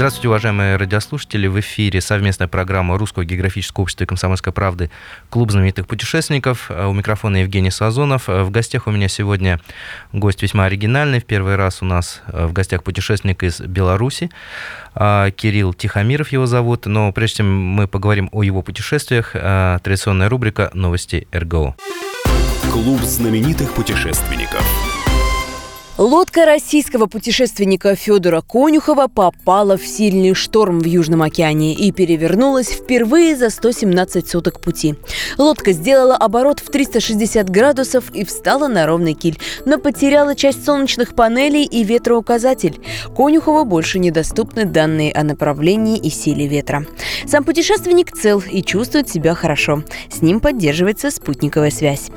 Здравствуйте, уважаемые радиослушатели. В эфире совместная программа Русского географического общества и комсомольской правды «Клуб знаменитых путешественников». У микрофона Евгений Сазонов. В гостях у меня сегодня гость весьма оригинальный. В первый раз у нас в гостях путешественник из Беларуси. Кирилл Тихомиров его зовут. Но прежде чем мы поговорим о его путешествиях, традиционная рубрика «Новости РГО». Клуб знаменитых путешественников. Лодка российского путешественника Федора Конюхова попала в сильный шторм в Южном океане и перевернулась впервые за 117 суток пути. Лодка сделала оборот в 360 градусов и встала на ровный киль, но потеряла часть солнечных панелей и ветроуказатель. Конюхову больше недоступны данные о направлении и силе ветра. Сам путешественник цел и чувствует себя хорошо. С ним поддерживается спутниковая связь.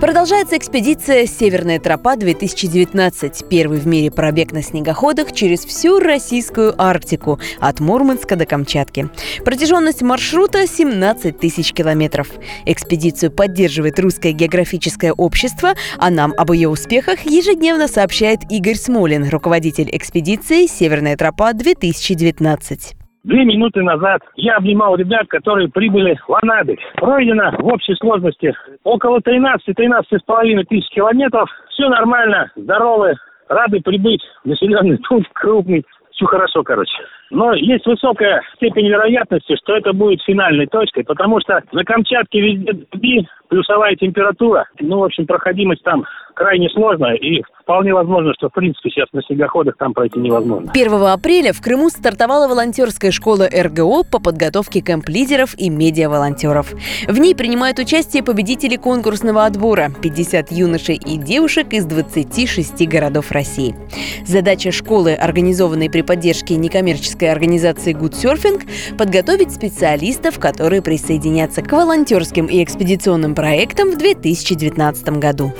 Продолжается экспедиция «Северная тропа-2019». Первый в мире пробег на снегоходах через всю российскую Арктику, от Мурманска до Камчатки. Протяженность маршрута 17 тысяч километров. Экспедицию поддерживает Русское географическое общество, а нам об ее успехах ежедневно сообщает Игорь Смолин, руководитель экспедиции «Северная тропа-2019». Две минуты назад я обнимал ребят, которые прибыли в Анадырь. Пройдено в общей сложности около 13-13 с половиной тысяч километров. Все нормально, здоровы, рады прибыть. Населенный пункт крупный. Все хорошо, короче. Но есть высокая степень вероятности, что это будет финальной точкой, потому что на Камчатке везде дожди, плюсовая температура. Ну, в общем, проходимость там крайне сложная, и вполне возможно, что, в принципе, сейчас на снегоходах там пройти невозможно. 1 апреля в Крыму стартовала волонтерская школа РГО по подготовке кемп-лидеров и медиа-волонтеров. В ней принимают участие победители конкурсного отбора – 50 юношей и девушек из 26 городов России. Задача школы, организованной при поддержке некоммерческой организации Good Surfing, подготовить специалистов, которые присоединятся к волонтерским и экспедиционным проектам в 2019 году.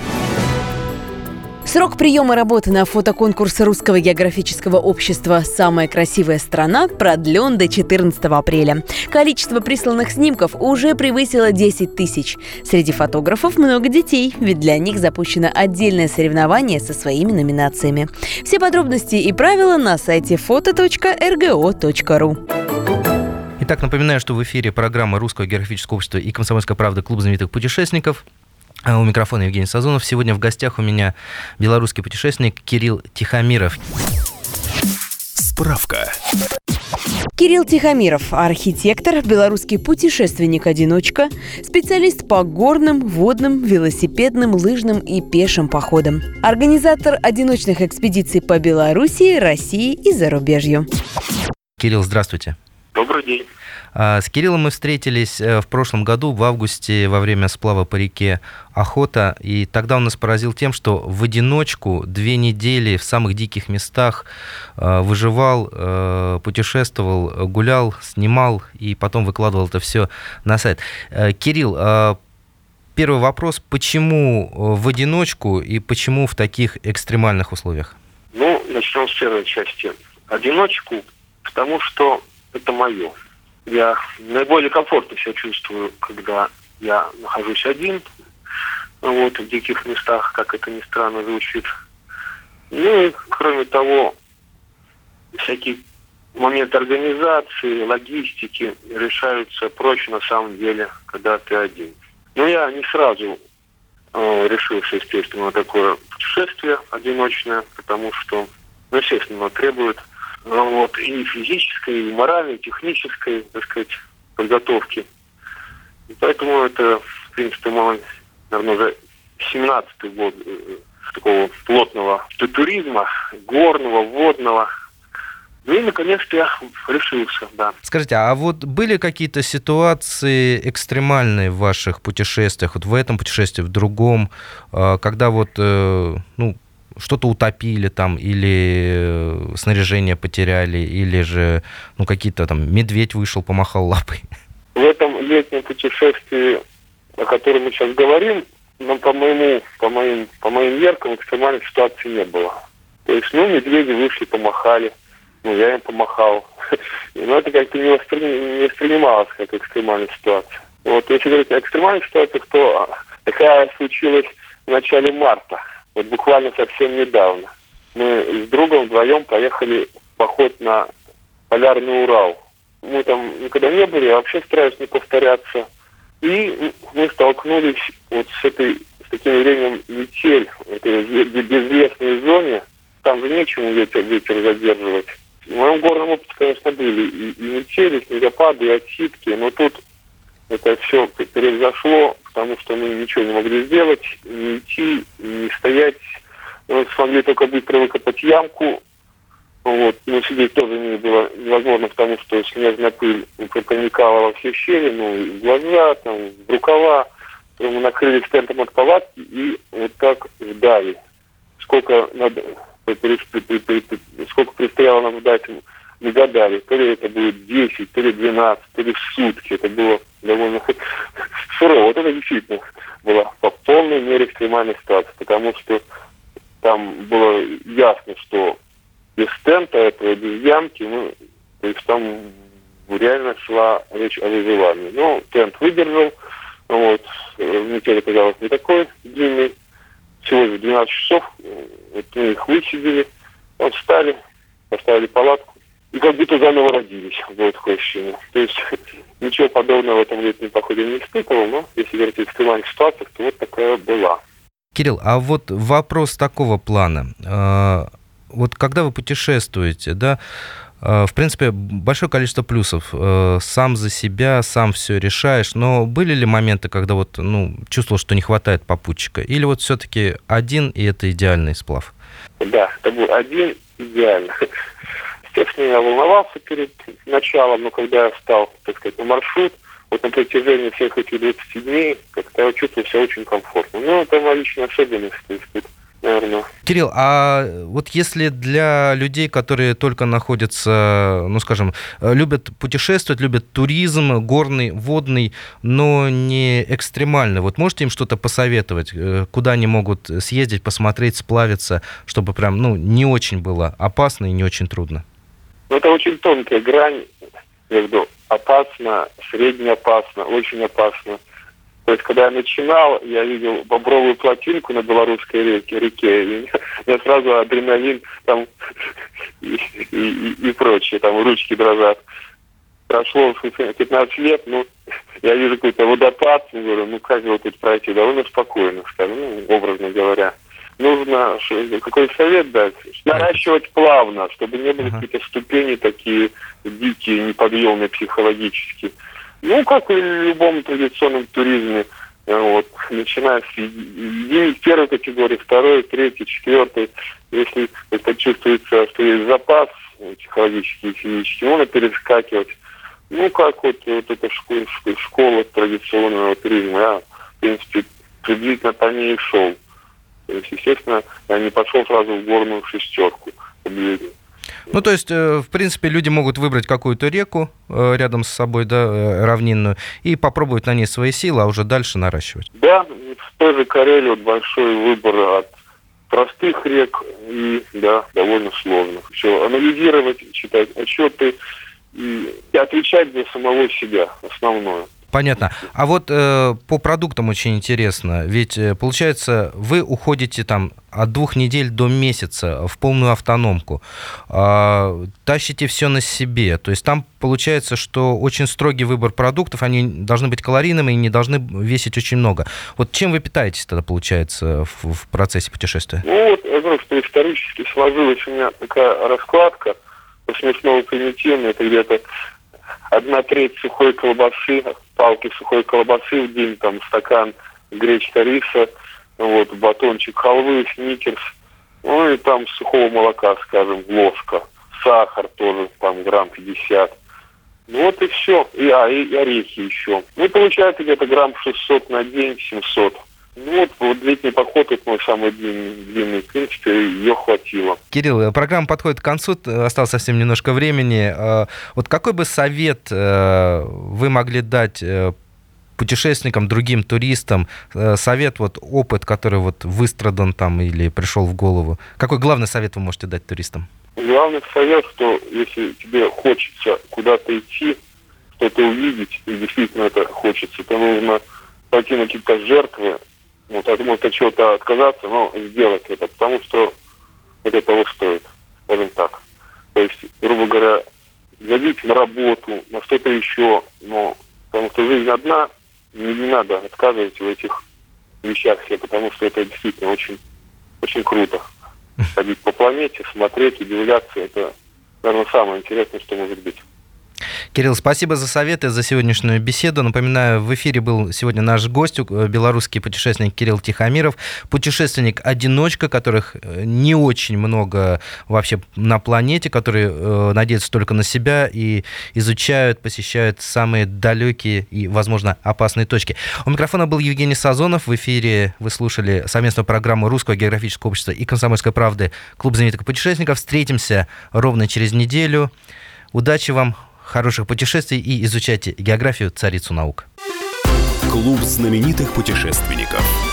Срок приема работы на фотоконкурс Русского географического общества «Самая красивая страна» продлен до 14 апреля. Количество присланных снимков уже превысило 10 тысяч. Среди фотографов много детей, ведь для них запущено отдельное соревнование со своими номинациями. Все подробности и правила на сайте foto.rgo.ru. Итак, напоминаю, что в эфире программа Русского географического общества и «Комсомольская правда. Клуб знаменитых путешественников». А у микрофона Евгений Сазонов. Сегодня в гостях у меня белорусский путешественник Кирилл Тихомиров. Справка. Кирилл Тихомиров – архитектор, белорусский путешественник-одиночка, специалист по горным, водным, велосипедным, лыжным и пешим походам. Организатор одиночных экспедиций по Белоруссии, России и зарубежью. Кирилл, здравствуйте. Добрый день. А, с Кириллом мы встретились э, в прошлом году, в августе, во время сплава по реке Охота. И тогда он нас поразил тем, что в одиночку две недели в самых диких местах э, выживал, э, путешествовал, гулял, снимал и потом выкладывал это все на сайт. Кирилл, первый вопрос. Почему в одиночку и почему в таких экстремальных условиях? Ну, начнем с первой части. Одиночку, потому что это мое я наиболее комфортно себя чувствую, когда я нахожусь один, вот, в диких местах, как это ни странно звучит. Ну и, кроме того, всякие моменты организации, логистики решаются проще на самом деле, когда ты один. Но я не сразу э, решился, естественно, на такое путешествие одиночное, потому что, ну, естественно, требует вот, и физической, и моральной, и технической, так сказать, подготовки. И поэтому это, в принципе, мой, наверное, уже 17-й год э, такого плотного туризма, горного, водного. Ну и, наконец-то, я решился, да. Скажите, а вот были какие-то ситуации экстремальные в ваших путешествиях, вот в этом путешествии, в другом, э, когда вот, э, ну, что-то утопили там, или э, снаряжение потеряли, или же ну, какие-то там медведь вышел, помахал лапой. В этом летнем путешествии, о котором мы сейчас говорим, но по моему, по моим, по моим меркам экстремальной ситуации не было. То есть, ну, медведи вышли, помахали, ну, я им помахал. Но это как-то не, воспри... не воспринималось как экстремальная ситуация. Вот если говорить о экстремальных ситуациях, то а, такая случилась в начале марта, вот буквально совсем недавно. Мы с другом вдвоем поехали в поход на Полярный Урал. Мы там никогда не были, я вообще стараюсь не повторяться. И мы столкнулись вот с этой с таким явлением метель, в этой безвестной зоне. Там же нечему ветер, ветер задерживать. В моем горном опыте, конечно, были и, и метели, и снегопады, и отсидки, но тут это все произошло, потому что мы ничего не могли сделать, не идти, не стоять. Мы смогли только быстро выкопать ямку, вот. Но сидеть тоже не было невозможно, потому что снежная пыль проникала во все щели, ну, и в глаза, там, в рукава. Мы накрыли тентом от палатки и вот так ждали. Сколько надо, сколько предстояло нам ждать, не гадали. То ли это будет 10, то ли 12, то ли сутки. Это было довольно сурово. Вот это действительно была по полной мере экстремальная ситуация, потому что там было ясно, что без тента этого, без ямки, ну, то есть там реально шла речь о выживании. Ну, тент выдержал, вот, метель оказалась не такой длинный, всего лишь 12 часов, вот мы их высидели, вот встали, поставили палатку, и как будто заново родились, было такое ощущение. То есть ничего подобного в этом летнем походе не испытывал, но если говорить о экстремальных ситуациях, то вот такая была. Кирилл, а вот вопрос такого плана. А, вот когда вы путешествуете, да, э, в принципе, большое количество плюсов. Э, сам за себя, сам все решаешь. Но были ли моменты, когда вот, ну, чувствовал, что не хватает попутчика? Или вот все-таки один, и это идеальный сплав? Да, это был один идеально. Естественно, я волновался перед началом, но когда я стал, так сказать, на маршрут, вот на протяжении всех этих 20 дней, как-то я чувствовал себя очень комфортно. Ну, это моя личная особенность, то есть наверное. Кирилл, а вот если для людей, которые только находятся, ну, скажем, любят путешествовать, любят туризм, горный, водный, но не экстремальный, вот можете им что-то посоветовать, э, куда они могут съездить, посмотреть, сплавиться, чтобы прям, ну, не очень было опасно и не очень трудно? Ну, это очень тонкая грань между опасно, средне опасно, очень опасно. То есть, когда я начинал, я видел бобровую плотинку на белорусской реке, реке и у меня сразу адреналин там и, и, и, прочее, там ручки дрожат. Прошло 15 лет, ну, я вижу какой-то водопад, говорю, ну как его тут пройти? Довольно спокойно, скажем, ну, образно говоря. Нужно какой совет дать? Наращивать плавно, чтобы не были какие-то ступени такие дикие, неподъемные психологически. Ну, как и в любом традиционном туризме, э, вот, начиная с первой категории, второй, третьей, четвертой, если это чувствуется, что есть запас психологический и физический, можно перескакивать. Ну, как вот, вот эта школа, школа традиционного туризма, я, в принципе, приблизительно по ней шел. То есть, естественно, я не пошел сразу в горную шестерку. Ну, то есть, э, в принципе, люди могут выбрать какую-то реку э, рядом с собой, да, э, равнинную, и попробовать на ней свои силы, а уже дальше наращивать. Да, в той же Карелии вот большой выбор от простых рек и, да, довольно сложных. Все, анализировать, читать отчеты и, и отвечать за самого себя, основное. Понятно. А вот э, по продуктам очень интересно. Ведь, э, получается, вы уходите там от двух недель до месяца в полную автономку. Э, тащите все на себе. То есть там получается, что очень строгий выбор продуктов, они должны быть калорийными и не должны весить очень много. Вот чем вы питаетесь тогда, получается, в, в процессе путешествия? Ну, вот, я говорю, что исторически сложилась у меня такая раскладка, смешного примитивная, это где-то одна треть сухой колбасы, палки сухой колбасы в день, там стакан гречка риса, вот, батончик халвы, сникерс, ну и там сухого молока, скажем, ложка, сахар тоже там грамм 50. Ну вот и все. И, а, и, и орехи еще. Ну, получается где-то грамм 600 на день, 700. Ну вот, вот летний поход, это мой самый длинный, длинный, в принципе, ее хватило. Кирилл, программа подходит к концу, осталось совсем немножко времени. А, вот какой бы совет э, вы могли дать э, путешественникам, другим туристам, э, совет, вот опыт, который вот выстрадан там или пришел в голову? Какой главный совет вы можете дать туристам? Главный совет, что если тебе хочется куда-то идти, что-то увидеть, и действительно это хочется, то нужно пойти на какие-то жертвы, вот, от, может, от чего-то отказаться, но сделать это, потому что это того стоит, скажем так. То есть, грубо говоря, забить на работу, на что-то еще, но потому что жизнь одна, не, не надо отказывать в этих вещах все, потому что это действительно очень, очень круто. Ходить по планете, смотреть, удивляться, это, наверное, самое интересное, что может быть. Кирилл, спасибо за советы, за сегодняшнюю беседу. Напоминаю, в эфире был сегодня наш гость, э, белорусский путешественник Кирилл Тихомиров, путешественник-одиночка, которых э, не очень много вообще на планете, которые э, надеются только на себя и изучают, посещают самые далекие и, возможно, опасные точки. У микрофона был Евгений Сазонов. В эфире вы слушали совместную программу Русского географического общества и Комсомольской правды «Клуб знаменитых путешественников». Встретимся ровно через неделю. Удачи вам, хороших путешествий и изучайте географию царицу наук. Клуб знаменитых путешественников.